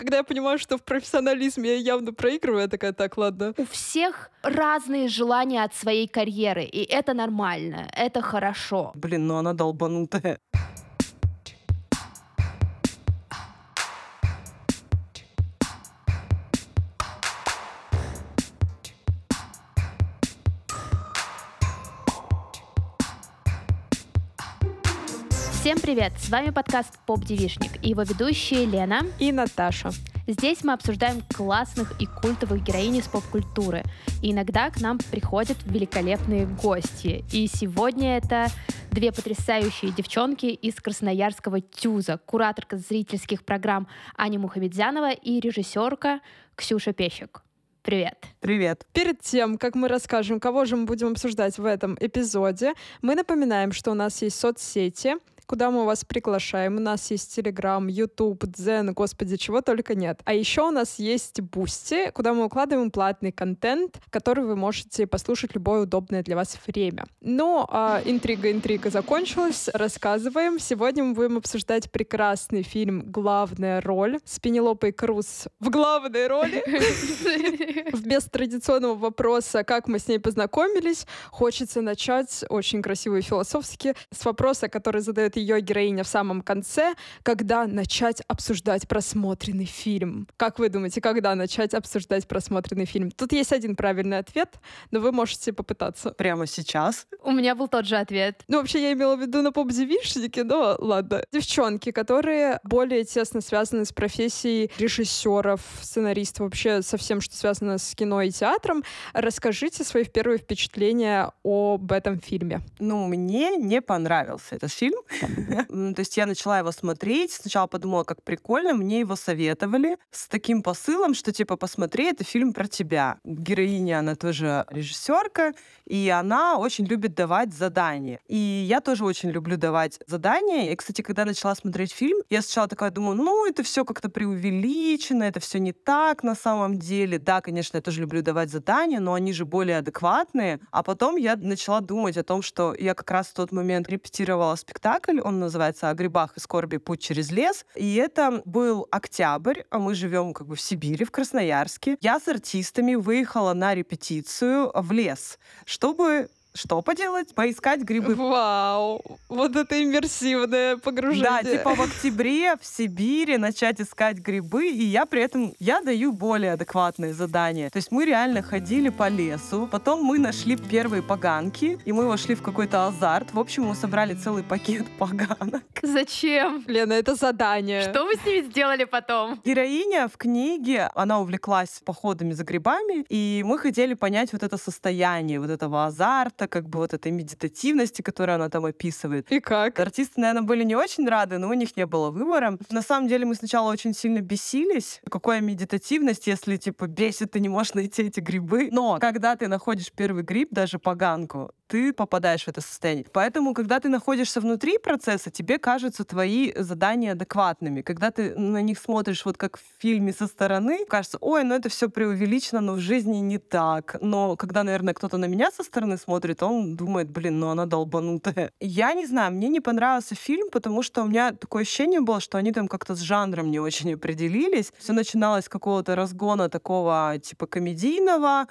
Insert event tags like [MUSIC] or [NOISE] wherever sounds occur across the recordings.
Когда я понимаю, что в профессионализме я явно проигрываю, я такая, так, ладно. У всех разные желания от своей карьеры, и это нормально, это хорошо. Блин, ну она долбанутая. Привет! С вами подкаст «Поп Девишник» и его ведущие Лена и Наташа. Здесь мы обсуждаем классных и культовых героинь из поп-культуры. И иногда к нам приходят великолепные гости. И сегодня это две потрясающие девчонки из красноярского ТЮЗа, кураторка зрительских программ Аня Мухамедзянова и режиссерка Ксюша Пещик. Привет. Привет. Перед тем, как мы расскажем, кого же мы будем обсуждать в этом эпизоде, мы напоминаем, что у нас есть соцсети, куда мы вас приглашаем. У нас есть Телеграм, Ютуб, Дзен, господи, чего только нет. А еще у нас есть Бусти, куда мы укладываем платный контент, который вы можете послушать любое удобное для вас время. Но а, интрига-интрига закончилась. Рассказываем. Сегодня мы будем обсуждать прекрасный фильм «Главная роль» с Пенелопой Круз в главной роли. [LAUGHS] Без традиционного вопроса, как мы с ней познакомились, хочется начать очень красиво и философски с вопроса, который задает ее героиня в самом конце, когда начать обсуждать просмотренный фильм. Как вы думаете, когда начать обсуждать просмотренный фильм? Тут есть один правильный ответ, но вы можете попытаться. Прямо сейчас? У меня был тот же ответ. Ну, вообще, я имела в виду на поп-девишнике, но ладно. Девчонки, которые более тесно связаны с профессией режиссеров, сценаристов, вообще со всем, что связано с кино и театром, расскажите свои первые впечатления об этом фильме. Ну, мне не понравился этот фильм. [LAUGHS] То есть я начала его смотреть, сначала подумала, как прикольно, мне его советовали с таким посылом, что типа посмотри, это фильм про тебя. Героиня, она тоже режиссерка, и она очень любит давать задания. И я тоже очень люблю давать задания. И, кстати, когда начала смотреть фильм, я сначала такая думаю, ну, это все как-то преувеличено, это все не так на самом деле. Да, конечно, я тоже люблю давать задания, но они же более адекватные. А потом я начала думать о том, что я как раз в тот момент репетировала спектакль, он называется «О грибах и скорби. Путь через лес». И это был октябрь, а мы живем как бы в Сибири, в Красноярске. Я с артистами выехала на репетицию в лес, чтобы что поделать? Поискать грибы. Вау! Вот это иммерсивное погружение. Да, типа в октябре в Сибири начать искать грибы, и я при этом, я даю более адекватные задания. То есть мы реально ходили по лесу, потом мы нашли первые поганки, и мы вошли в какой-то азарт. В общем, мы собрали целый пакет [LAUGHS] поганок. Зачем? Лена, это задание. Что вы с ними сделали потом? Героиня в книге, она увлеклась походами за грибами, и мы хотели понять вот это состояние вот этого азарта, концепта, как бы вот этой медитативности, которую она там описывает. И как? Артисты, наверное, были не очень рады, но у них не было выбора. На самом деле мы сначала очень сильно бесились. Какая медитативность, если, типа, бесит, ты не можешь найти эти грибы. Но когда ты находишь первый гриб, даже поганку, ты попадаешь в это состояние. Поэтому, когда ты находишься внутри процесса, тебе кажутся твои задания адекватными. Когда ты на них смотришь вот как в фильме со стороны, кажется, ой, ну это все преувеличено, но в жизни не так. Но когда, наверное, кто-то на меня со стороны смотрит, он думает, блин, ну она долбанутая. Я не знаю, мне не понравился фильм, потому что у меня такое ощущение было, что они там как-то с жанром не очень определились. Все начиналось с какого-то разгона такого типа комедийного,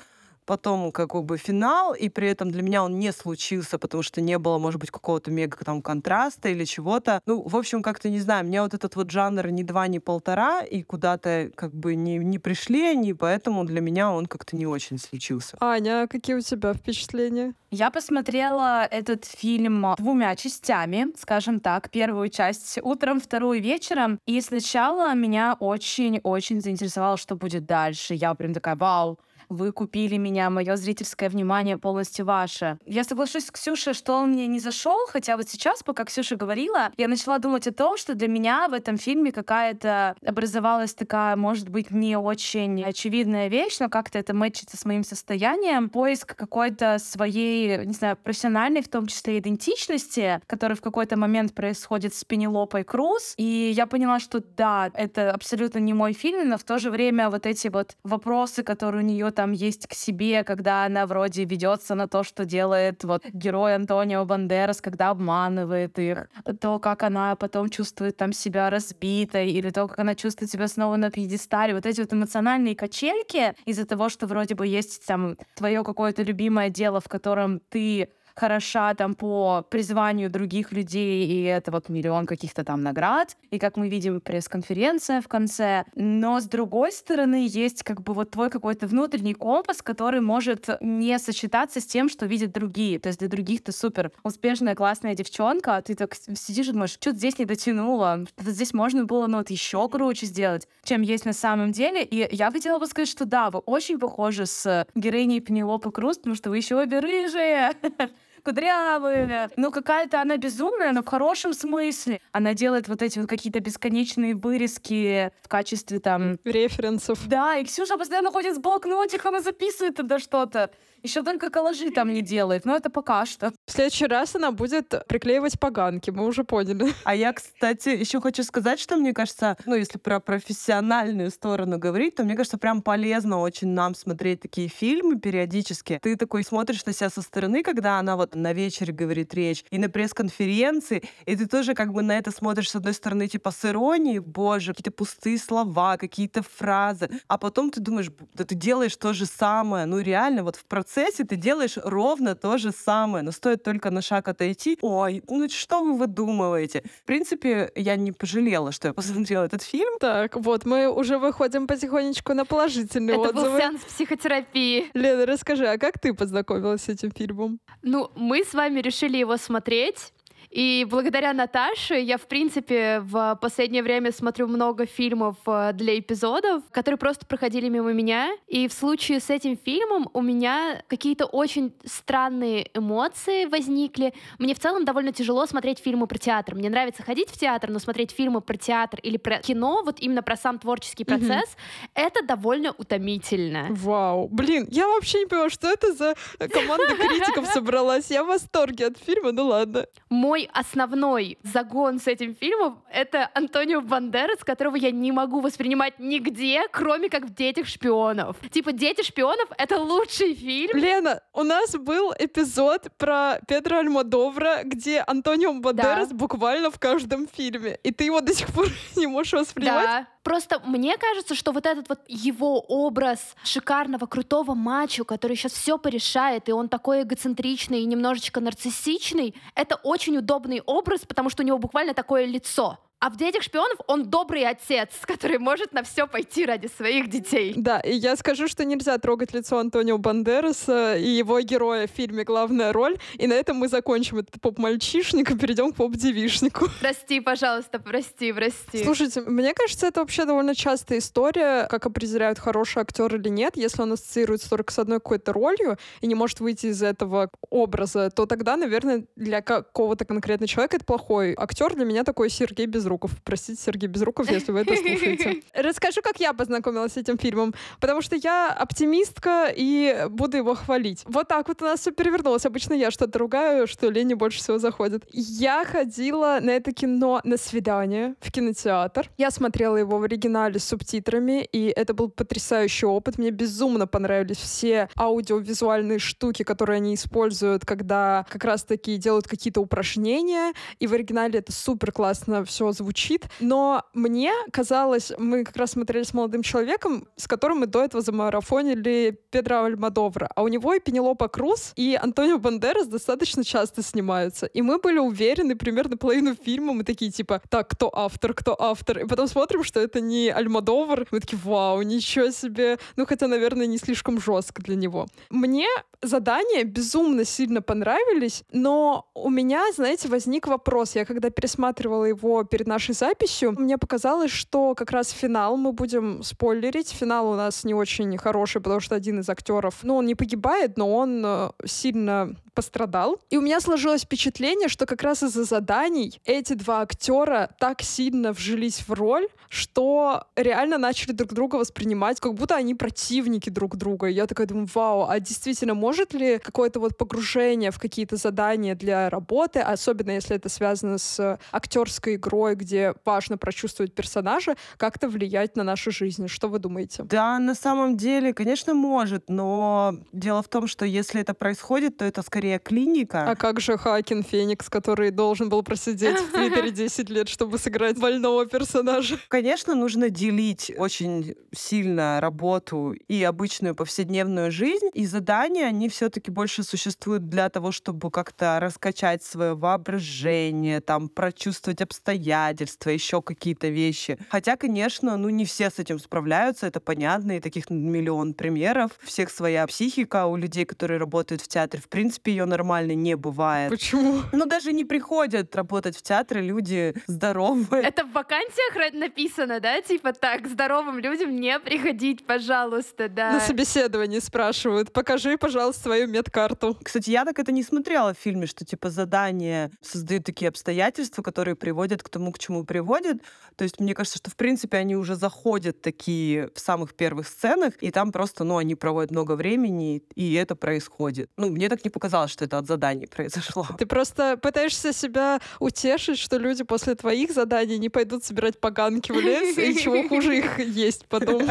потом как бы финал, и при этом для меня он не случился, потому что не было, может быть, какого-то мега там контраста или чего-то. Ну, в общем, как-то не знаю, мне вот этот вот жанр ни два, ни полтора, и куда-то как бы не, не пришли они, поэтому для меня он как-то не очень случился. Аня, какие у тебя впечатления? Я посмотрела этот фильм двумя частями, скажем так. Первую часть утром, вторую вечером. И сначала меня очень-очень заинтересовало, что будет дальше. Я прям такая, вау, вы купили меня, мое зрительское внимание полностью ваше. Я соглашусь с Ксюшей, что он мне не зашел, хотя вот сейчас, пока Ксюша говорила, я начала думать о том, что для меня в этом фильме какая-то образовалась такая, может быть, не очень очевидная вещь, но как-то это мэчится с моим состоянием. Поиск какой-то своей, не знаю, профессиональной, в том числе идентичности, который в какой-то момент происходит с Пенелопой Круз. И я поняла, что да, это абсолютно не мой фильм, но в то же время вот эти вот вопросы, которые у нее там есть к себе, когда она вроде ведется на то, что делает вот герой Антонио Бандерас, когда обманывает их, то, как она потом чувствует там себя разбитой, или то, как она чувствует себя снова на пьедестале. Вот эти вот эмоциональные качельки из-за того, что вроде бы есть там твое какое-то любимое дело, в котором ты хороша там по призванию других людей, и это вот миллион каких-то там наград, и как мы видим, пресс-конференция в конце. Но с другой стороны, есть как бы вот твой какой-то внутренний компас, который может не сочетаться с тем, что видят другие. То есть для других ты супер успешная, классная девчонка, а ты так сидишь и думаешь, что здесь не дотянула, что здесь можно было, ну, вот еще круче сделать, чем есть на самом деле. И я хотела бы сказать, что да, вы очень похожи с героиней Пенелопы Круз, потому что вы еще обе рыжие. [LAUGHS] кудрявые. Ну, какая-то она безумная, но в хорошем смысле. Она делает вот эти вот какие-то бесконечные вырезки в качестве там... Референсов. Да, и Ксюша постоянно ходит с блокнотиком и записывает туда что-то. Еще только коллажи там не делает, но это пока что. В следующий раз она будет приклеивать поганки, мы уже поняли. А я, кстати, еще хочу сказать, что мне кажется, ну, если про профессиональную сторону говорить, то мне кажется, прям полезно очень нам смотреть такие фильмы периодически. Ты такой смотришь на себя со стороны, когда она вот на вечере говорит речь, и на пресс-конференции, и ты тоже как бы на это смотришь с одной стороны, типа с иронией, боже, какие-то пустые слова, какие-то фразы, а потом ты думаешь, да ты делаешь то же самое, ну реально, вот в процессе процессе ты делаешь ровно то же самое, но стоит только на шаг отойти. Ой, ну что вы выдумываете? В принципе, я не пожалела, что я посмотрела этот фильм. Так, вот, мы уже выходим потихонечку на положительные Это отзывы. был сеанс психотерапии. Лена, расскажи, а как ты познакомилась с этим фильмом? Ну, мы с вами решили его смотреть. И благодаря Наташе я, в принципе, в последнее время смотрю много фильмов э, для эпизодов, которые просто проходили мимо меня. И в случае с этим фильмом у меня какие-то очень странные эмоции возникли. Мне в целом довольно тяжело смотреть фильмы про театр. Мне нравится ходить в театр, но смотреть фильмы про театр или про кино, вот именно про сам творческий процесс, это довольно утомительно. Вау. Блин, я вообще не понимаю, что это за команда критиков собралась. Я в восторге от фильма, ну ладно. Мой основной загон с этим фильмом — это Антонио Бандерас, которого я не могу воспринимать нигде, кроме как в «Детях шпионов». Типа «Дети шпионов» — это лучший фильм. Лена, у нас был эпизод про Педро Альмодовра, где Антонио Бандерас буквально в каждом фильме. И ты его до сих пор [LAUGHS] не можешь воспринимать? Да. Просто мне кажется, что вот этот вот его образ шикарного, крутого мачо, который сейчас все порешает, и он такой эгоцентричный и немножечко нарциссичный, это очень удобный образ, потому что у него буквально такое лицо. А в «Детях шпионов» он добрый отец, [LAUGHS] который может на все пойти ради своих детей. Да, и я скажу, что нельзя трогать лицо Антонио Бандераса и его героя в фильме «Главная роль». И на этом мы закончим этот поп-мальчишник и перейдем к поп-девишнику. [LAUGHS] Прости, пожалуйста, прости, прости. Слушайте, мне кажется, это вообще довольно частая история, как определяют, хороший актер или нет. Если он ассоциируется только с одной какой-то ролью и не может выйти из этого образа, то тогда, наверное, для какого-то конкретного человека это плохой актер. Для меня такой Сергей Безруков. Простите, Сергей Безруков, если вы это слушаете. [LAUGHS] Расскажу, как я познакомилась с этим фильмом. Потому что я оптимистка и буду его хвалить. Вот так вот у нас все перевернулось. Обычно я что-то ругаю, что Лене больше всего заходит. Я ходила на это кино на свидание в кинотеатр. Я смотрела его в оригинале с субтитрами, и это был потрясающий опыт. Мне безумно понравились все аудиовизуальные штуки, которые они используют, когда как раз-таки делают какие-то упражнения, и в оригинале это супер классно все звучит. Но мне казалось, мы как раз смотрели с молодым человеком, с которым мы до этого замарафонили Педро Альмадовра, а у него и Пенелопа Круз, и Антонио Бандерас достаточно часто снимаются. И мы были уверены примерно половину фильма, мы такие типа, так, кто автор, кто автор? И потом смотрим, что это не Альмадовр. Мы такие, вау, ничего себе. Ну, хотя, наверное, не слишком жестко для него. Мне задания безумно сильно понравились, но у меня, знаете, возник вопрос. Я когда пересматривала его перед нашей записью, мне показалось, что как раз финал мы будем спойлерить. Финал у нас не очень хороший, потому что один из актеров, ну, он не погибает, но он э, сильно пострадал. И у меня сложилось впечатление, что как раз из-за заданий эти два актера так сильно вжились в роль, что реально начали друг друга воспринимать, как будто они противники друг друга. И я такая думаю, вау, а действительно, может ли какое-то вот погружение в какие-то задания для работы, особенно если это связано с актерской игрой, где важно прочувствовать персонажа, как-то влиять на нашу жизнь? Что вы думаете? Да, на самом деле, конечно, может, но дело в том, что если это происходит, то это скорее клиника. А как же Хакин Феникс, который должен был просидеть в Твиттере 10 лет, чтобы сыграть больного персонажа? Конечно, нужно делить очень сильно работу и обычную повседневную жизнь, и задания, они все-таки больше существуют для того, чтобы как-то раскачать свое воображение, там, прочувствовать обстоятельства, еще какие-то вещи. Хотя, конечно, ну не все с этим справляются, это понятно, и таких миллион примеров. У всех своя психика, у людей, которые работают в театре, в принципе, ее нормально не бывает. Почему? Ну, даже не приходят работать в театре люди здоровые. Это в вакансиях написано, да? Типа так, здоровым людям не приходить, пожалуйста, да. На собеседовании спрашивают, покажи, пожалуйста, свою медкарту. Кстати, я так это не смотрела в фильме, что типа задание создают такие обстоятельства, которые приводят к тому, к чему приводят. То есть мне кажется, что в принципе они уже заходят такие в самых первых сценах, и там просто, ну, они проводят много времени, и это происходит. Ну, мне так не показалось, что это от заданий произошло. Ты просто пытаешься себя утешить, что люди после твоих заданий не пойдут собирать поганки в лес, и чего [LAUGHS] хуже их есть потом.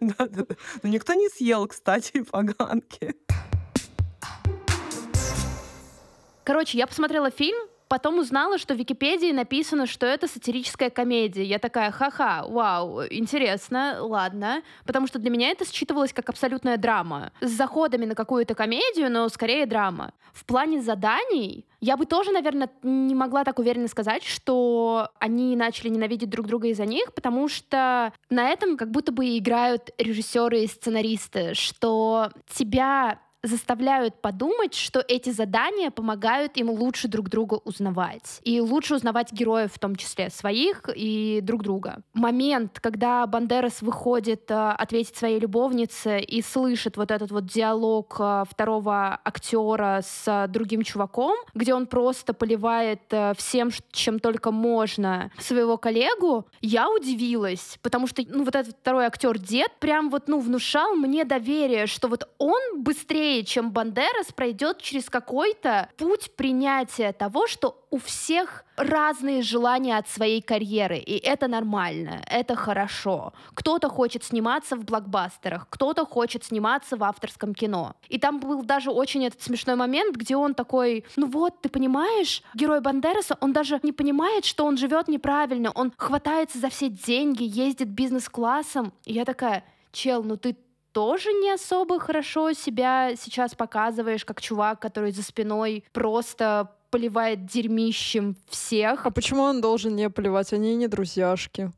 Да-да-да. Но никто не съел, кстати, поганки. Короче, я посмотрела фильм, потом узнала, что в Википедии написано, что это сатирическая комедия. Я такая, ха-ха, вау, интересно, ладно. Потому что для меня это считывалось как абсолютная драма. С заходами на какую-то комедию, но скорее драма. В плане заданий я бы тоже, наверное, не могла так уверенно сказать, что они начали ненавидеть друг друга из-за них, потому что на этом как будто бы играют режиссеры и сценаристы, что тебя заставляют подумать, что эти задания помогают им лучше друг друга узнавать. И лучше узнавать героев, в том числе своих и друг друга. Момент, когда Бандерас выходит э, ответить своей любовнице и слышит вот этот вот диалог э, второго актера с другим чуваком, где он просто поливает э, всем, чем только можно своего коллегу, я удивилась, потому что ну, вот этот второй актер дед прям вот ну внушал мне доверие, что вот он быстрее быстрее, чем Бандерас, пройдет через какой-то путь принятия того, что у всех разные желания от своей карьеры, и это нормально, это хорошо. Кто-то хочет сниматься в блокбастерах, кто-то хочет сниматься в авторском кино. И там был даже очень этот смешной момент, где он такой, ну вот, ты понимаешь, герой Бандераса, он даже не понимает, что он живет неправильно, он хватается за все деньги, ездит бизнес-классом. И я такая, чел, ну ты тоже не особо хорошо себя сейчас показываешь, как чувак, который за спиной просто поливает дерьмищем всех. А почему он должен не поливать? Они не друзьяшки.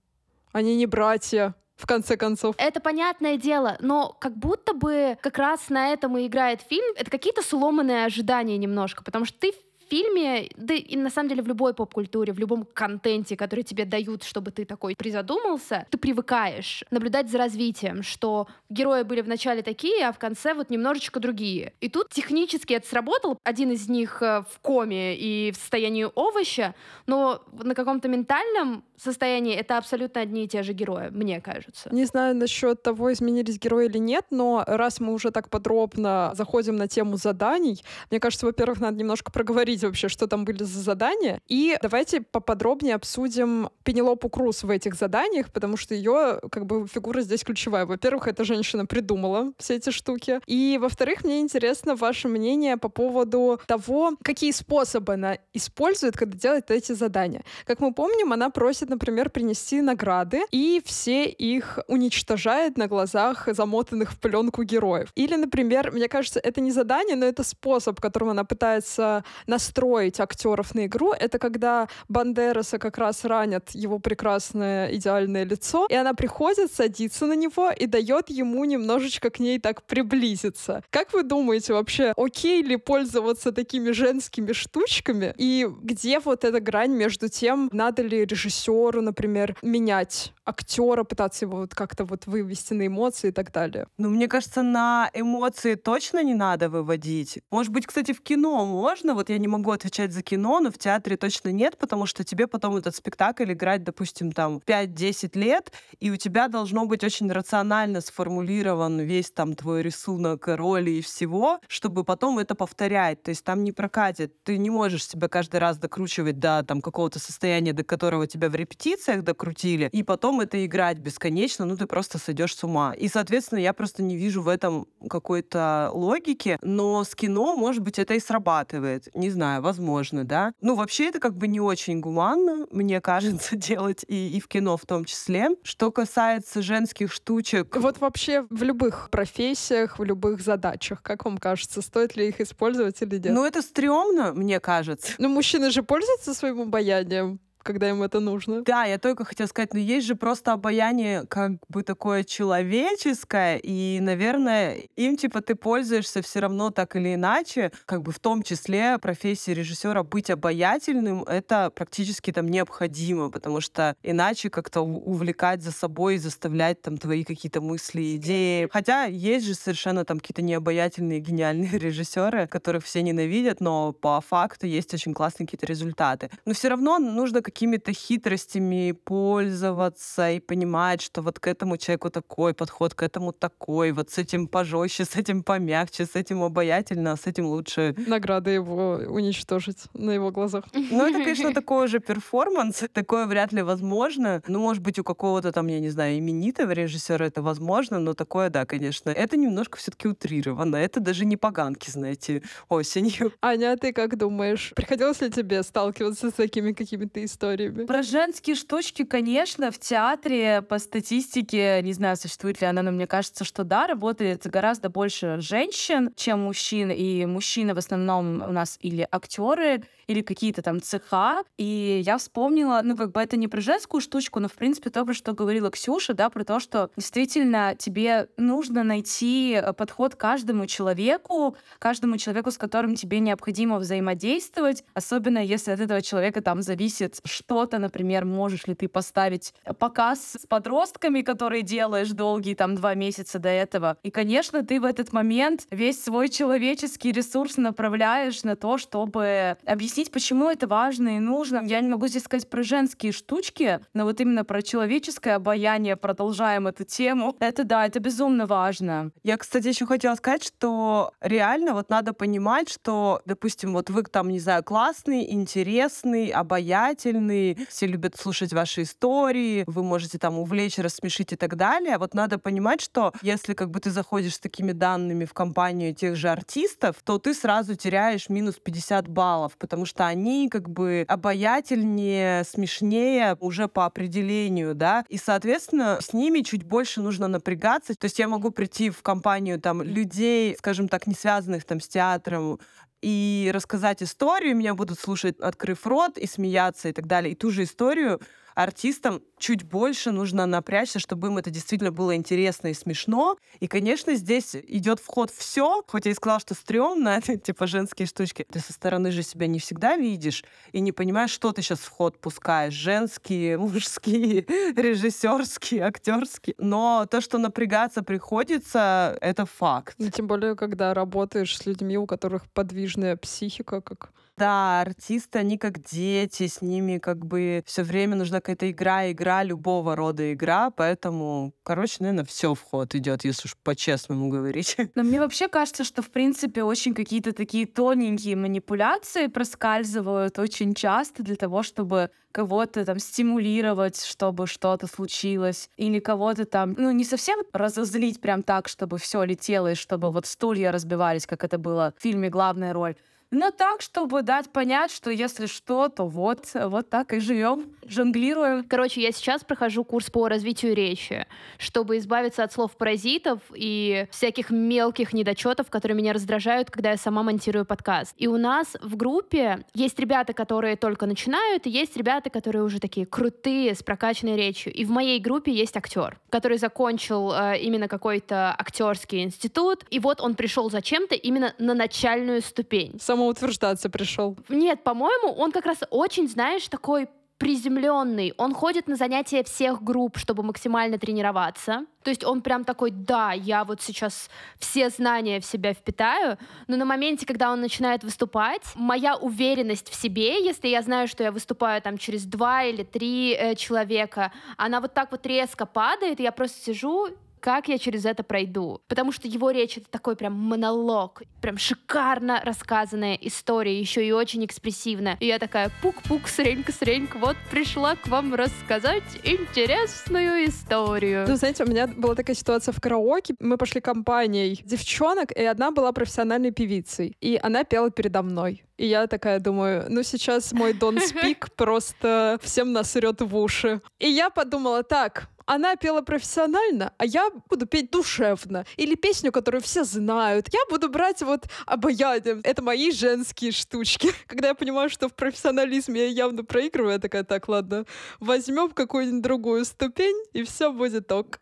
Они не братья в конце концов. Это понятное дело, но как будто бы как раз на этом и играет фильм. Это какие-то сломанные ожидания немножко, потому что ты фильме, да и на самом деле в любой поп-культуре, в любом контенте, который тебе дают, чтобы ты такой призадумался, ты привыкаешь наблюдать за развитием, что герои были вначале такие, а в конце вот немножечко другие. И тут технически это сработало. Один из них э, в коме и в состоянии овоща, но на каком-то ментальном состоянии это абсолютно одни и те же герои, мне кажется. Не знаю насчет того, изменились герои или нет, но раз мы уже так подробно заходим на тему заданий, мне кажется, во-первых, надо немножко проговорить вообще, что там были за задания. И давайте поподробнее обсудим Пенелопу Круз в этих заданиях, потому что ее как бы фигура здесь ключевая. Во-первых, эта женщина придумала все эти штуки. И во-вторых, мне интересно ваше мнение по поводу того, какие способы она использует, когда делает эти задания. Как мы помним, она просит, например, принести награды, и все их уничтожает на глазах замотанных в пленку героев. Или, например, мне кажется, это не задание, но это способ, которым она пытается нас настроить актеров на игру, это когда Бандераса как раз ранят его прекрасное идеальное лицо, и она приходит, садится на него и дает ему немножечко к ней так приблизиться. Как вы думаете вообще, окей ли пользоваться такими женскими штучками? И где вот эта грань между тем, надо ли режиссеру, например, менять актера, пытаться его вот как-то вот вывести на эмоции и так далее? Ну, мне кажется, на эмоции точно не надо выводить. Может быть, кстати, в кино можно, вот я не могу отвечать за кино, но в театре точно нет, потому что тебе потом этот спектакль играть, допустим, там 5-10 лет, и у тебя должно быть очень рационально сформулирован весь там твой рисунок роли и всего, чтобы потом это повторять. То есть там не прокатит. Ты не можешь себя каждый раз докручивать до там какого-то состояния, до которого тебя в репетициях докрутили, и потом это играть бесконечно, ну ты просто сойдешь с ума. И, соответственно, я просто не вижу в этом какой-то логики, но с кино, может быть, это и срабатывает. Не знаю, возможно, да. Ну, вообще, это как бы не очень гуманно, мне кажется, [LAUGHS] делать и, и в кино в том числе. Что касается женских штучек... Вот вообще в любых профессиях, в любых задачах, как вам кажется, стоит ли их использовать или нет? Ну, это стрёмно, мне кажется. Ну, мужчины же пользуются своим обаянием когда им это нужно. Да, я только хотела сказать, но есть же просто обаяние как бы такое человеческое, и, наверное, им типа ты пользуешься все равно так или иначе, как бы в том числе профессии режиссера быть обаятельным, это практически там необходимо, потому что иначе как-то увлекать за собой и заставлять там твои какие-то мысли, идеи. Хотя есть же совершенно там какие-то необаятельные гениальные [LAUGHS] режиссеры, которых все ненавидят, но по факту есть очень классные какие-то результаты. Но все равно нужно какими-то хитростями пользоваться и понимать, что вот к этому человеку такой подход, к этому такой, вот с этим пожестче, с этим помягче, с этим обаятельно, а с этим лучше. Награды его уничтожить на его глазах. Ну, это, [LAUGHS] конечно, такой же перформанс, [LAUGHS] такое вряд ли возможно. Ну, может быть, у какого-то там, я не знаю, именитого режиссера это возможно, но такое, да, конечно. Это немножко все-таки утрировано. Это даже не поганки, знаете, осенью. Аня, а ты как думаешь, приходилось ли тебе сталкиваться с такими какими-то историями? Историями. Про женские штучки, конечно, в театре по статистике, не знаю, существует ли она, но мне кажется, что да, работает гораздо больше женщин, чем мужчин, и мужчины в основном у нас или актеры, или какие-то там цеха. И я вспомнила, ну, как бы это не про женскую штучку, но, в принципе, то, про что говорила Ксюша, да, про то, что действительно тебе нужно найти э, подход каждому человеку, каждому человеку, с которым тебе необходимо взаимодействовать, особенно если от этого человека там зависит что-то, например, можешь ли ты поставить показ с подростками, которые делаешь долгие там два месяца до этого. И, конечно, ты в этот момент весь свой человеческий ресурс направляешь на то, чтобы объяснить объяснить, почему это важно и нужно. Я не могу здесь сказать про женские штучки, но вот именно про человеческое обаяние продолжаем эту тему. Это да, это безумно важно. Я, кстати, еще хотела сказать, что реально вот надо понимать, что, допустим, вот вы там, не знаю, классный, интересный, обаятельный, все любят слушать ваши истории, вы можете там увлечь, рассмешить и так далее. Вот надо понимать, что если как бы ты заходишь с такими данными в компанию тех же артистов, то ты сразу теряешь минус 50 баллов, потому что они как бы обаятельнее, смешнее уже по определению, да, и, соответственно, с ними чуть больше нужно напрягаться. То есть я могу прийти в компанию там людей, скажем так, не связанных там с театром, и рассказать историю, меня будут слушать, открыв рот, и смеяться и так далее. И ту же историю артистам чуть больше нужно напрячься, чтобы им это действительно было интересно и смешно. И, конечно, здесь идет вход все, хоть я и сказала, что стрёмно, [LAUGHS] типа женские штучки. Ты со стороны же себя не всегда видишь и не понимаешь, что ты сейчас в ход пускаешь. Женские, [LAUGHS] мужские, [LAUGHS] режиссерские, актерские. Но то, что напрягаться приходится, это факт. Ну, тем более, когда работаешь с людьми, у которых подвижная психика, как да, артисты, они как дети, с ними как бы все время нужна какая-то игра, игра, любого рода игра, поэтому, короче, наверное, все в ход идет, если уж по-честному говорить. [LAUGHS] Но мне вообще кажется, что, в принципе, очень какие-то такие тоненькие манипуляции проскальзывают очень часто для того, чтобы кого-то там стимулировать, чтобы что-то случилось, или кого-то там, ну, не совсем разозлить прям так, чтобы все летело, и чтобы вот стулья разбивались, как это было в фильме «Главная роль», Но так, чтобы дать понять, что если что, то вот, вот так и живем, жонглируем. Короче, я сейчас прохожу курс по развитию речи, чтобы избавиться от слов паразитов и всяких мелких недочетов, которые меня раздражают, когда я сама монтирую подкаст. И у нас в группе есть ребята, которые только начинают, и есть ребята, которые уже такие крутые, с прокачанной речью. И в моей группе есть актер, который закончил э, именно какой-то актерский институт, и вот он пришел зачем-то именно на начальную ступень. Самоутверждаться пришел. Нет, по-моему, он как раз очень, знаешь, такой приземленный. Он ходит на занятия всех групп, чтобы максимально тренироваться. То есть он прям такой, да, я вот сейчас все знания в себя впитаю, но на моменте, когда он начинает выступать, моя уверенность в себе, если я знаю, что я выступаю там через два или три э, человека, она вот так вот резко падает, и я просто сижу как я через это пройду. Потому что его речь — это такой прям монолог, прям шикарно рассказанная история, еще и очень экспрессивная. И я такая, пук-пук, сренька-сренька, вот пришла к вам рассказать интересную историю. Ну, знаете, у меня была такая ситуация в караоке. Мы пошли компанией девчонок, и одна была профессиональной певицей. И она пела передо мной. И я такая думаю, ну сейчас мой Дон Спик просто всем насрет в уши. И я подумала, так, она пела профессионально, а я буду петь душевно. Или песню, которую все знают. Я буду брать вот обаянием. Это мои женские штучки. [LAUGHS] Когда я понимаю, что в профессионализме я явно проигрываю, я такая, так, ладно, возьмем какую-нибудь другую ступень, и все будет ок.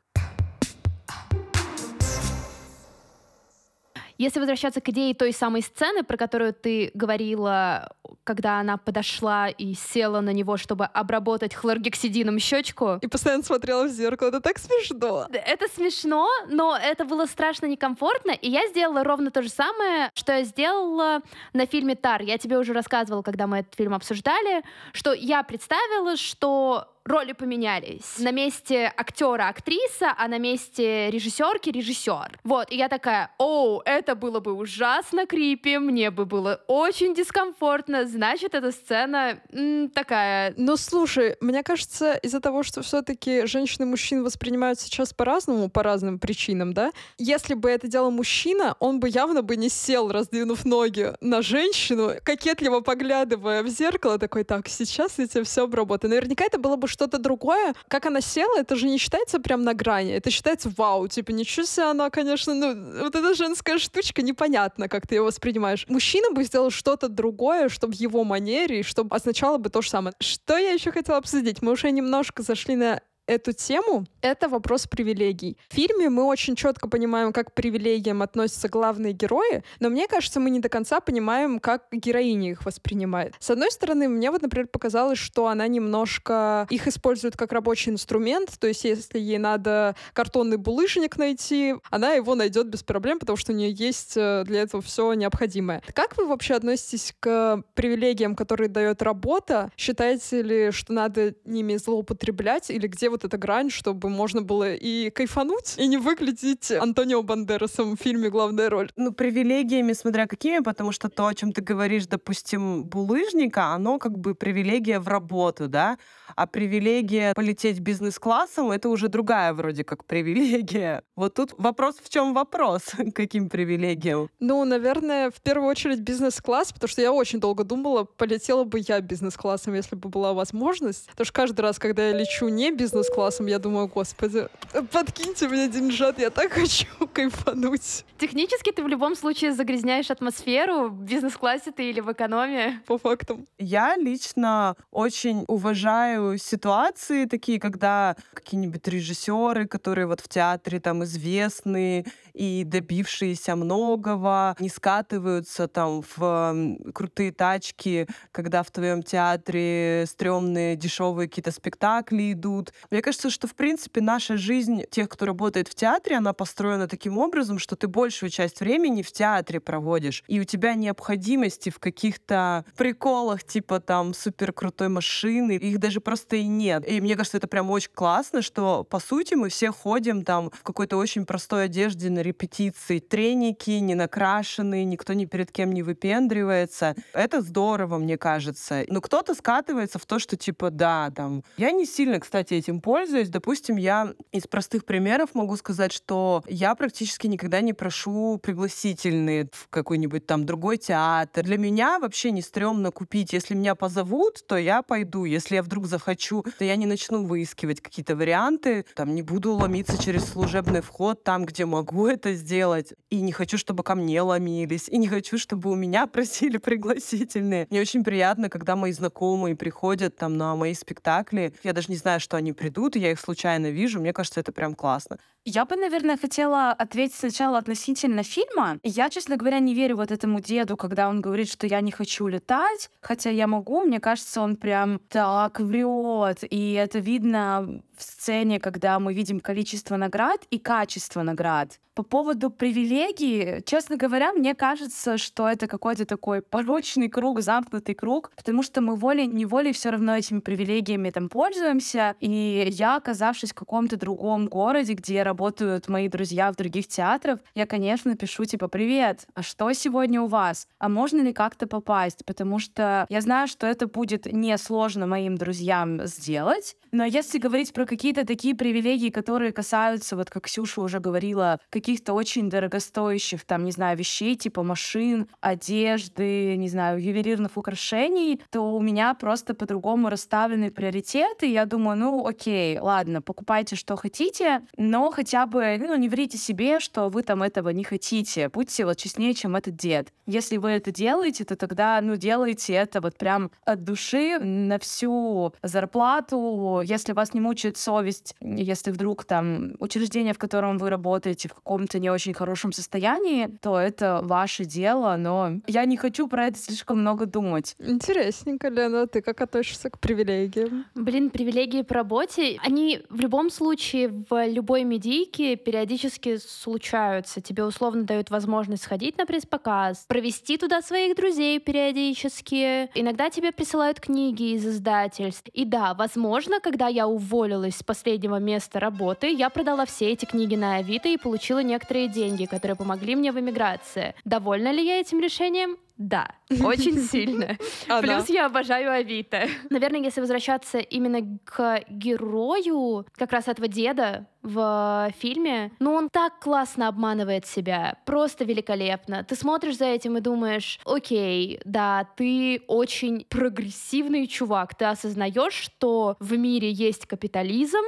Если возвращаться к идее той самой сцены, про которую ты говорила, когда она подошла и села на него, чтобы обработать хлоргексидином щечку. И постоянно смотрела в зеркало. Это так смешно. Это смешно, но это было страшно некомфортно, и я сделала ровно то же самое, что я сделала на фильме «Тар». Я тебе уже рассказывала, когда мы этот фильм обсуждали, что я представила, что роли поменялись. На месте актера актриса, а на месте режиссерки режиссер. Вот, и я такая, о, это было бы ужасно крипи, мне бы было очень дискомфортно, значит, эта сцена м, такая... Ну, слушай, мне кажется, из-за того, что все-таки женщины и мужчин воспринимают сейчас по-разному, по разным причинам, да, если бы это делал мужчина, он бы явно бы не сел, раздвинув ноги на женщину, кокетливо поглядывая в зеркало, такой, так, сейчас я тебе все обработаю. Наверняка это было бы что-то другое. Как она села, это же не считается прям на грани. Это считается вау. Типа, ничего себе она, конечно, ну, вот эта женская штучка, непонятно, как ты ее воспринимаешь. Мужчина бы сделал что-то другое, чтобы в его манере, чтобы означало бы то же самое. Что я еще хотела обсудить? Мы уже немножко зашли на эту тему, это вопрос привилегий. В фильме мы очень четко понимаем, как к привилегиям относятся главные герои, но мне кажется, мы не до конца понимаем, как героиня их воспринимает. С одной стороны, мне вот, например, показалось, что она немножко их использует как рабочий инструмент, то есть если ей надо картонный булыжник найти, она его найдет без проблем, потому что у нее есть э, для этого все необходимое. Как вы вообще относитесь к привилегиям, которые дает работа? Считаете ли, что надо ними злоупотреблять, или где вот эта грань, чтобы можно было и кайфануть, и не выглядеть Антонио Бандерасом в фильме главная роль. Ну, привилегиями, смотря какими, потому что то, о чем ты говоришь, допустим, булыжника, оно как бы привилегия в работу, да, а привилегия полететь бизнес-классом — это уже другая вроде как привилегия. Вот тут вопрос в чем вопрос? [LAUGHS] Каким привилегиям? Ну, наверное, в первую очередь бизнес-класс, потому что я очень долго думала, полетела бы я бизнес-классом, если бы была возможность. Потому что каждый раз, когда я лечу не бизнес-классом, я думаю, господи, подкиньте мне деньжат, я так хочу кайфануть. Технически ты в любом случае загрязняешь атмосферу, в бизнес-классе ты или в экономии. По фактам. Я лично очень уважаю ситуации такие, когда какие-нибудь режиссеры, которые вот в театре там известные и добившиеся многого, не скатываются там в крутые тачки, когда в твоем театре стрёмные дешевые какие-то спектакли идут. Мне кажется, что в принципе наша жизнь тех, кто работает в театре, она построена таким образом, что ты большую часть времени в театре проводишь, и у тебя необходимости в каких-то приколах типа там супер крутой машины, их даже просто и нет. И мне кажется, это прям очень классно, что по сути мы все ходим там в какой-то очень простой одежде на репетиции, треники, не накрашенные, никто ни перед кем не выпендривается. Это здорово, мне кажется. Но кто-то скатывается в то, что типа, да, там, я не сильно, кстати, этим пользуюсь. Допустим, я из простых примеров могу сказать, что я практически никогда не прошу пригласительные в какой-нибудь там другой театр. Для меня вообще не стрёмно купить. Если меня позовут, то я пойду. Если я вдруг захочу, то я не начну выискивать какие-то варианты. Там не буду ломиться через служебный вход там, где могу [LAUGHS] это сделать. И не хочу, чтобы ко мне ломились. И не хочу, чтобы у меня [LAUGHS] просили пригласительные. Мне очень приятно, когда мои знакомые приходят там на мои спектакли. Я даже не знаю, что они придут, я их случайно вижу. Мне кажется, это прям классно. Я бы, наверное, хотела ответить сначала относительно фильма. Я, честно говоря, не верю вот этому деду, когда он говорит, что я не хочу летать, хотя я могу. Мне кажется, он прям так врет. И это видно в сцене, когда мы видим количество наград и качество наград. По поводу привилегий, честно говоря, мне кажется, что это какой-то такой порочный круг, замкнутый круг, потому что мы волей-неволей все равно этими привилегиями там пользуемся. И я, оказавшись в каком-то другом городе, где работают мои друзья в других театрах, я, конечно, пишу типа «Привет, а что сегодня у вас? А можно ли как-то попасть?» Потому что я знаю, что это будет несложно моим друзьям сделать, но если говорить про какие-то такие привилегии, которые касаются, вот как Ксюша уже говорила, каких-то очень дорогостоящих, там, не знаю, вещей, типа машин, одежды, не знаю, ювелирных украшений, то у меня просто по-другому расставлены приоритеты. Я думаю, ну, окей, ладно, покупайте, что хотите, но хотя бы, ну, не врите себе, что вы там этого не хотите. Будьте вот честнее, чем этот дед. Если вы это делаете, то тогда, ну, делайте это вот прям от души на всю зарплату, если вас не мучает совесть, если вдруг там учреждение, в котором вы работаете, в каком-то не очень хорошем состоянии, то это ваше дело, но я не хочу про это слишком много думать. Интересненько, Лена, ты как относишься к привилегиям? Блин, привилегии по работе, они в любом случае в любой медийке периодически случаются. Тебе условно дают возможность сходить на пресс-показ, провести туда своих друзей периодически. Иногда тебе присылают книги из издательств. И да, возможно, когда когда я уволилась с последнего места работы, я продала все эти книги на Авито и получила некоторые деньги, которые помогли мне в эмиграции. Довольна ли я этим решением? Да, очень [LAUGHS] сильно. Плюс я обожаю Авито. Наверное, если возвращаться именно к герою, как раз этого деда в фильме, ну он так классно обманывает себя, просто великолепно. Ты смотришь за этим и думаешь, окей, да, ты очень прогрессивный чувак, ты осознаешь, что в мире есть капитализм,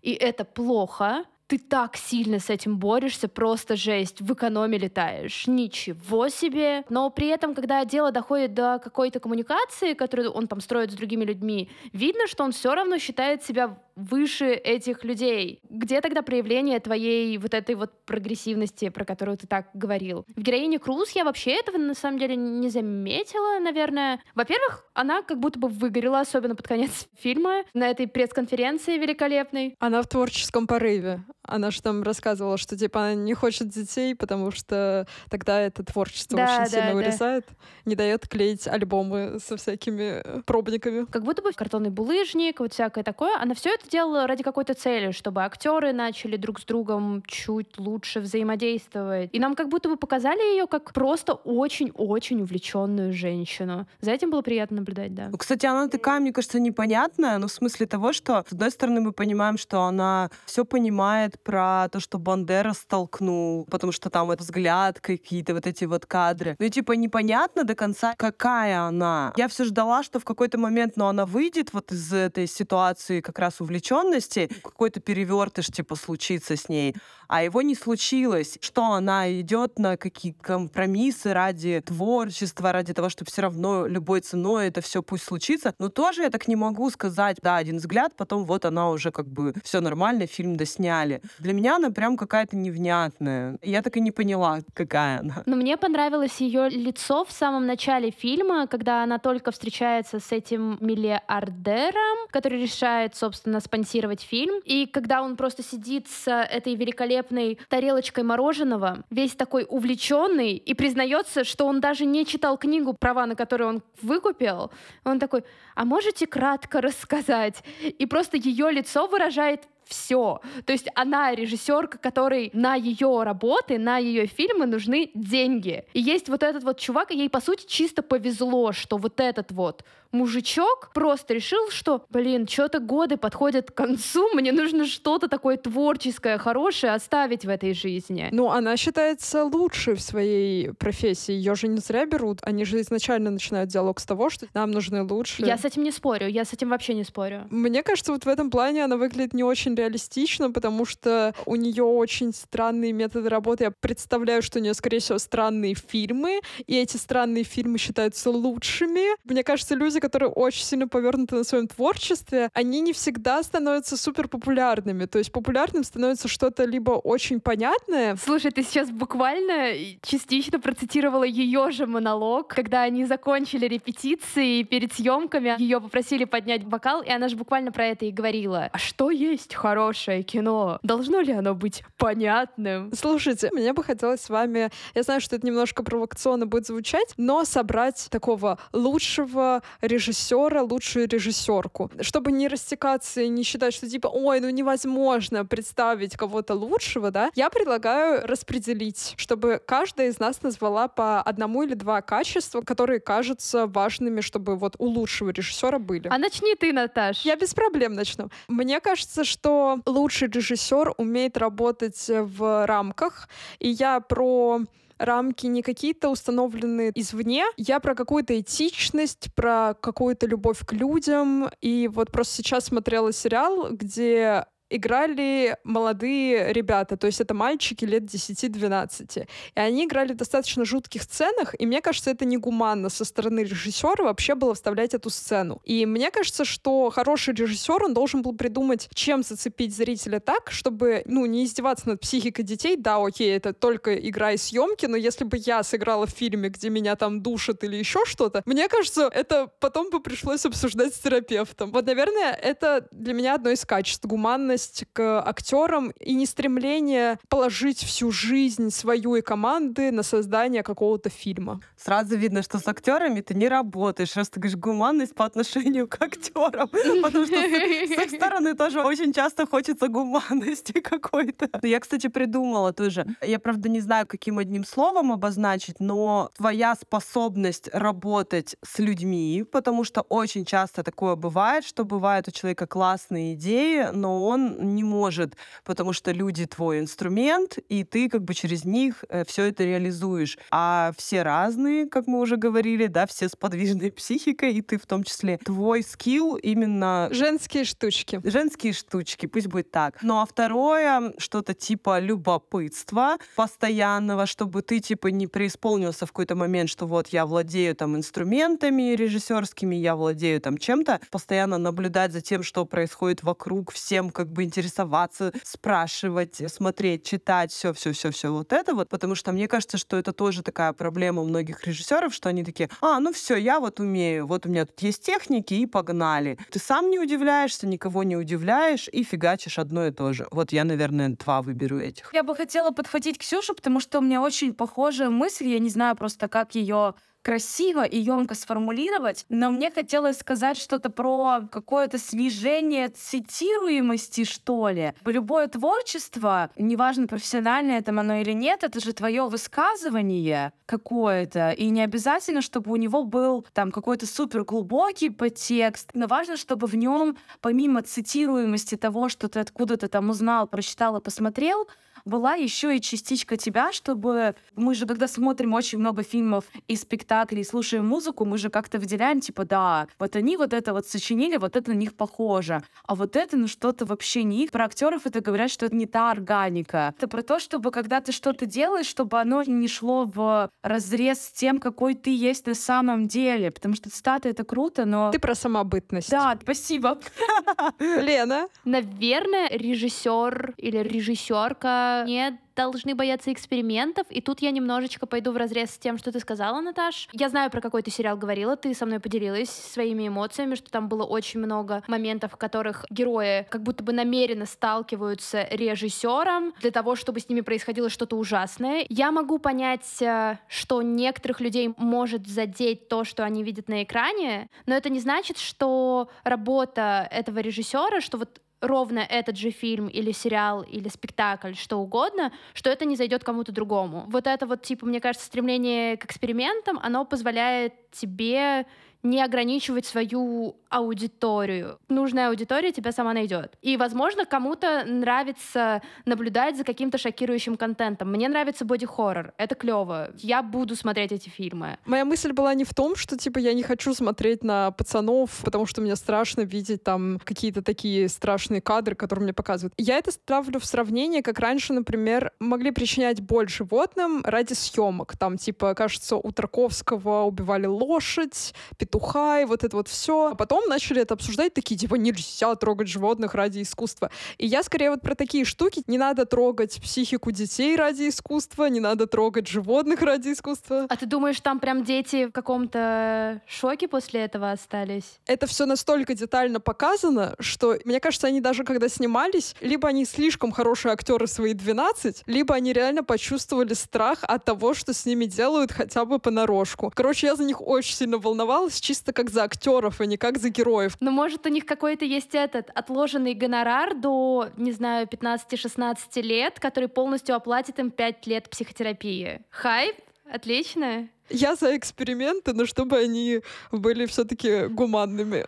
и это плохо, ты так сильно с этим борешься, просто жесть, в экономе летаешь, ничего себе. Но при этом, когда дело доходит до какой-то коммуникации, которую он там строит с другими людьми, видно, что он все равно считает себя выше этих людей. Где тогда проявление твоей вот этой вот прогрессивности, про которую ты так говорил? В героине Круз я вообще этого на самом деле не заметила, наверное. Во-первых, она как будто бы выгорела, особенно под конец [LAUGHS] фильма, на этой пресс-конференции великолепной. Она в творческом порыве. Она же там рассказывала, что типа она не хочет детей, потому что тогда это творчество да, очень да, сильно да. вырезает, не дает клеить альбомы со всякими пробниками. Как будто бы картонный булыжник, вот всякое такое. Она все это делала ради какой-то цели, чтобы актеры начали друг с другом чуть лучше взаимодействовать. И нам как будто бы показали ее как просто очень-очень увлеченную женщину. За этим было приятно наблюдать, да. Кстати, она такая, мне кажется, непонятная, но в смысле того, что, с одной стороны, мы понимаем, что она все понимает про то, что Бандера столкнул, потому что там этот взгляд, какие-то вот эти вот кадры. Ну и типа непонятно до конца, какая она. Я все ждала, что в какой-то момент, ну, она выйдет вот из этой ситуации как раз увлеченности, какой-то перевертыш типа случится с ней а его не случилось. Что она идет на какие компромиссы ради творчества, ради того, чтобы все равно любой ценой это все пусть случится. Но тоже я так не могу сказать, да, один взгляд, потом вот она уже как бы все нормально, фильм досняли. Для меня она прям какая-то невнятная. Я так и не поняла, какая она. Но мне понравилось ее лицо в самом начале фильма, когда она только встречается с этим миллиардером, который решает, собственно, спонсировать фильм. И когда он просто сидит с этой великолепной великолепной тарелочкой мороженого, весь такой увлеченный, и признается, что он даже не читал книгу, права на которую он выкупил. Он такой, а можете кратко рассказать? И просто ее лицо выражает все. То есть она режиссерка, которой на ее работы, на ее фильмы нужны деньги. И есть вот этот вот чувак, и ей, по сути, чисто повезло, что вот этот вот мужичок просто решил, что, блин, что-то годы подходят к концу, мне нужно что-то такое творческое, хорошее оставить в этой жизни. Ну, она считается лучшей в своей профессии. Ее же не зря берут. Они же изначально начинают диалог с того, что нам нужны лучшие. Я с этим не спорю, я с этим вообще не спорю. Мне кажется, вот в этом плане она выглядит не очень реалистично, потому что у нее очень странные методы работы. Я представляю, что у нее, скорее всего, странные фильмы, и эти странные фильмы считаются лучшими. Мне кажется, люди, которые очень сильно повернуты на своем творчестве, они не всегда становятся супер популярными. То есть популярным становится что-то либо очень понятное. Слушай, ты сейчас буквально частично процитировала ее же монолог, когда они закончили репетиции перед съемками, ее попросили поднять бокал, и она же буквально про это и говорила. А что есть хорошее кино? Должно ли оно быть понятным? Слушайте, мне бы хотелось с вами, я знаю, что это немножко провокационно будет звучать, но собрать такого лучшего режиссера, лучшую режиссерку, чтобы не растекаться и не считать, что типа, ой, ну невозможно представить кого-то лучшего, да, я предлагаю распределить, чтобы каждая из нас назвала по одному или два качества, которые кажутся важными, чтобы вот у лучшего режиссера были. А начни ты, Наташ. Я без проблем начну. Мне кажется, что лучший режиссер умеет работать в рамках, и я про рамки не какие-то установленные извне. Я про какую-то этичность, про какую-то любовь к людям. И вот просто сейчас смотрела сериал, где играли молодые ребята, то есть это мальчики лет 10-12. И они играли в достаточно жутких сценах, и мне кажется, это негуманно со стороны режиссера вообще было вставлять эту сцену. И мне кажется, что хороший режиссер, он должен был придумать, чем зацепить зрителя так, чтобы, ну, не издеваться над психикой детей. Да, окей, это только игра и съемки, но если бы я сыграла в фильме, где меня там душат или еще что-то, мне кажется, это потом бы пришлось обсуждать с терапевтом. Вот, наверное, это для меня одно из качеств. Гуманность нежность к актерам и не стремление положить всю жизнь свою и команды на создание какого-то фильма. Сразу видно, что с актерами ты не работаешь, раз ты говоришь гуманность по отношению к актерам, потому что с их стороны тоже очень часто хочется гуманности [LAUGHS] какой-то. Я, кстати, придумала тоже. Я, правда, не знаю, каким одним словом обозначить, но твоя способность работать с людьми, потому что очень часто такое бывает, что бывает у человека классные идеи, но он не может, потому что люди твой инструмент, и ты как бы через них э, все это реализуешь. А все разные, как мы уже говорили, да, все с подвижной [LAUGHS] психикой, и ты в том числе. Твой скилл именно... Женские штучки. Женские штучки, пусть будет так. Ну а второе, что-то типа любопытства постоянного, чтобы ты типа не преисполнился в какой-то момент, что вот я владею там инструментами режиссерскими, я владею там чем-то, постоянно наблюдать за тем, что происходит вокруг, всем как бы бы интересоваться, спрашивать, смотреть, читать, все, все, все, все вот это вот, потому что мне кажется, что это тоже такая проблема у многих режиссеров, что они такие, а, ну все, я вот умею, вот у меня тут есть техники и погнали. Ты сам не удивляешься, никого не удивляешь и фигачишь одно и то же. Вот я, наверное, два выберу этих. Я бы хотела подхватить Ксюшу, потому что у меня очень похожая мысль, я не знаю просто, как ее красиво и емко сформулировать, но мне хотелось сказать что-то про какое-то снижение цитируемости, что ли. Любое творчество, неважно, профессиональное там оно или нет, это же твое высказывание какое-то, и не обязательно, чтобы у него был там какой-то супер глубокий подтекст, но важно, чтобы в нем, помимо цитируемости того, что ты откуда-то там узнал, прочитал и посмотрел, была еще и частичка тебя, чтобы мы же, когда смотрим очень много фильмов и спектаклей, слушаем музыку, мы же как-то выделяем, типа, да, вот они вот это вот сочинили, вот это на них похоже, а вот это, ну, что-то вообще не их. Про актеров это говорят, что это не та органика. Это про то, чтобы когда ты что-то делаешь, чтобы оно не шло в разрез с тем, какой ты есть на самом деле, потому что цитаты — это круто, но... Ты про самобытность. Да, спасибо. [LAUGHS] Лена? Наверное, режиссер или режиссерка не должны бояться экспериментов. И тут я немножечко пойду в разрез с тем, что ты сказала, Наташ. Я знаю, про какой ты сериал говорила, ты со мной поделилась своими эмоциями, что там было очень много моментов, в которых герои как будто бы намеренно сталкиваются режиссером для того, чтобы с ними происходило что-то ужасное. Я могу понять, э, что некоторых людей может задеть то, что они видят на экране, но это не значит, что работа этого режиссера, что вот ровно этот же фильм или сериал или спектакль, что угодно, что это не зайдет кому-то другому. Вот это вот, типа, мне кажется, стремление к экспериментам, оно позволяет тебе не ограничивать свою аудиторию. Нужная аудитория тебя сама найдет. И, возможно, кому-то нравится наблюдать за каким-то шокирующим контентом. Мне нравится боди-хоррор. Это клево. Я буду смотреть эти фильмы. Моя мысль была не в том, что, типа, я не хочу смотреть на пацанов, потому что мне страшно видеть там какие-то такие страшные кадры, которые мне показывают. Я это ставлю в сравнение, как раньше, например, могли причинять боль животным ради съемок. Там, типа, кажется, у Тарковского убивали лошадь, петуха и вот это вот все. А потом начали это обсуждать, такие, типа, нельзя трогать животных ради искусства. И я скорее вот про такие штуки. Не надо трогать психику детей ради искусства, не надо трогать животных ради искусства. А ты думаешь, там прям дети в каком-то шоке после этого остались? Это все настолько детально показано, что, мне кажется, они даже когда снимались, либо они слишком хорошие актеры свои 12, либо они реально почувствовали страх от того, что с ними делают хотя бы понарошку. Короче, я за них очень сильно волновалась, чисто как за актеров, а не как за героев. Ну, может, у них какой-то есть этот отложенный гонорар до, не знаю, 15-16 лет, который полностью оплатит им 5 лет психотерапии. Хайп? Отлично. Я за эксперименты, но чтобы они были все-таки гуманными.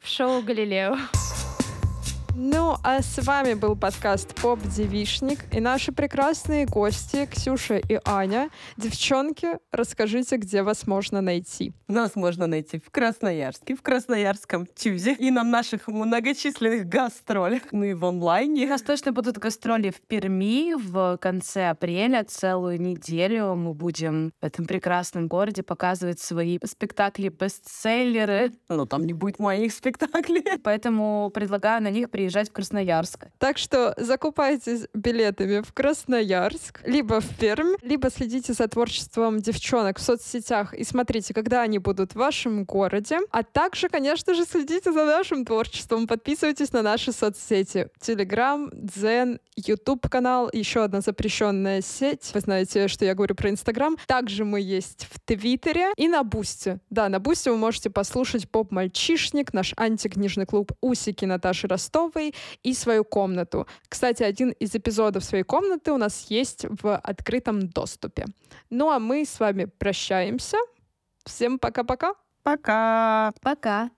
В шоу «Галилео». Ну, а с вами был подкаст «Поп Девишник» и наши прекрасные гости Ксюша и Аня. Девчонки, расскажите, где вас можно найти. Нас можно найти в Красноярске, в Красноярском Тюзе и на наших многочисленных гастролях, ну и в онлайне. У нас точно будут гастроли в Перми в конце апреля. Целую неделю мы будем в этом прекрасном городе показывать свои спектакли-бестселлеры. Но там не будет моих спектаклей. Поэтому предлагаю на них приехать приезжать в Красноярск. Так что закупайтесь билетами в Красноярск, либо в Пермь, либо следите за творчеством девчонок в соцсетях и смотрите, когда они будут в вашем городе. А также, конечно же, следите за нашим творчеством. Подписывайтесь на наши соцсети. Телеграм, Дзен, YouTube канал, еще одна запрещенная сеть. Вы знаете, что я говорю про Инстаграм. Также мы есть в Твиттере и на Бусте. Да, на Бусте вы можете послушать поп-мальчишник, наш антикнижный клуб Усики Наташи Ростов, Ивановой и свою комнату. Кстати, один из эпизодов своей комнаты у нас есть в открытом доступе. Ну а мы с вами прощаемся. Всем пока-пока. Пока. Пока.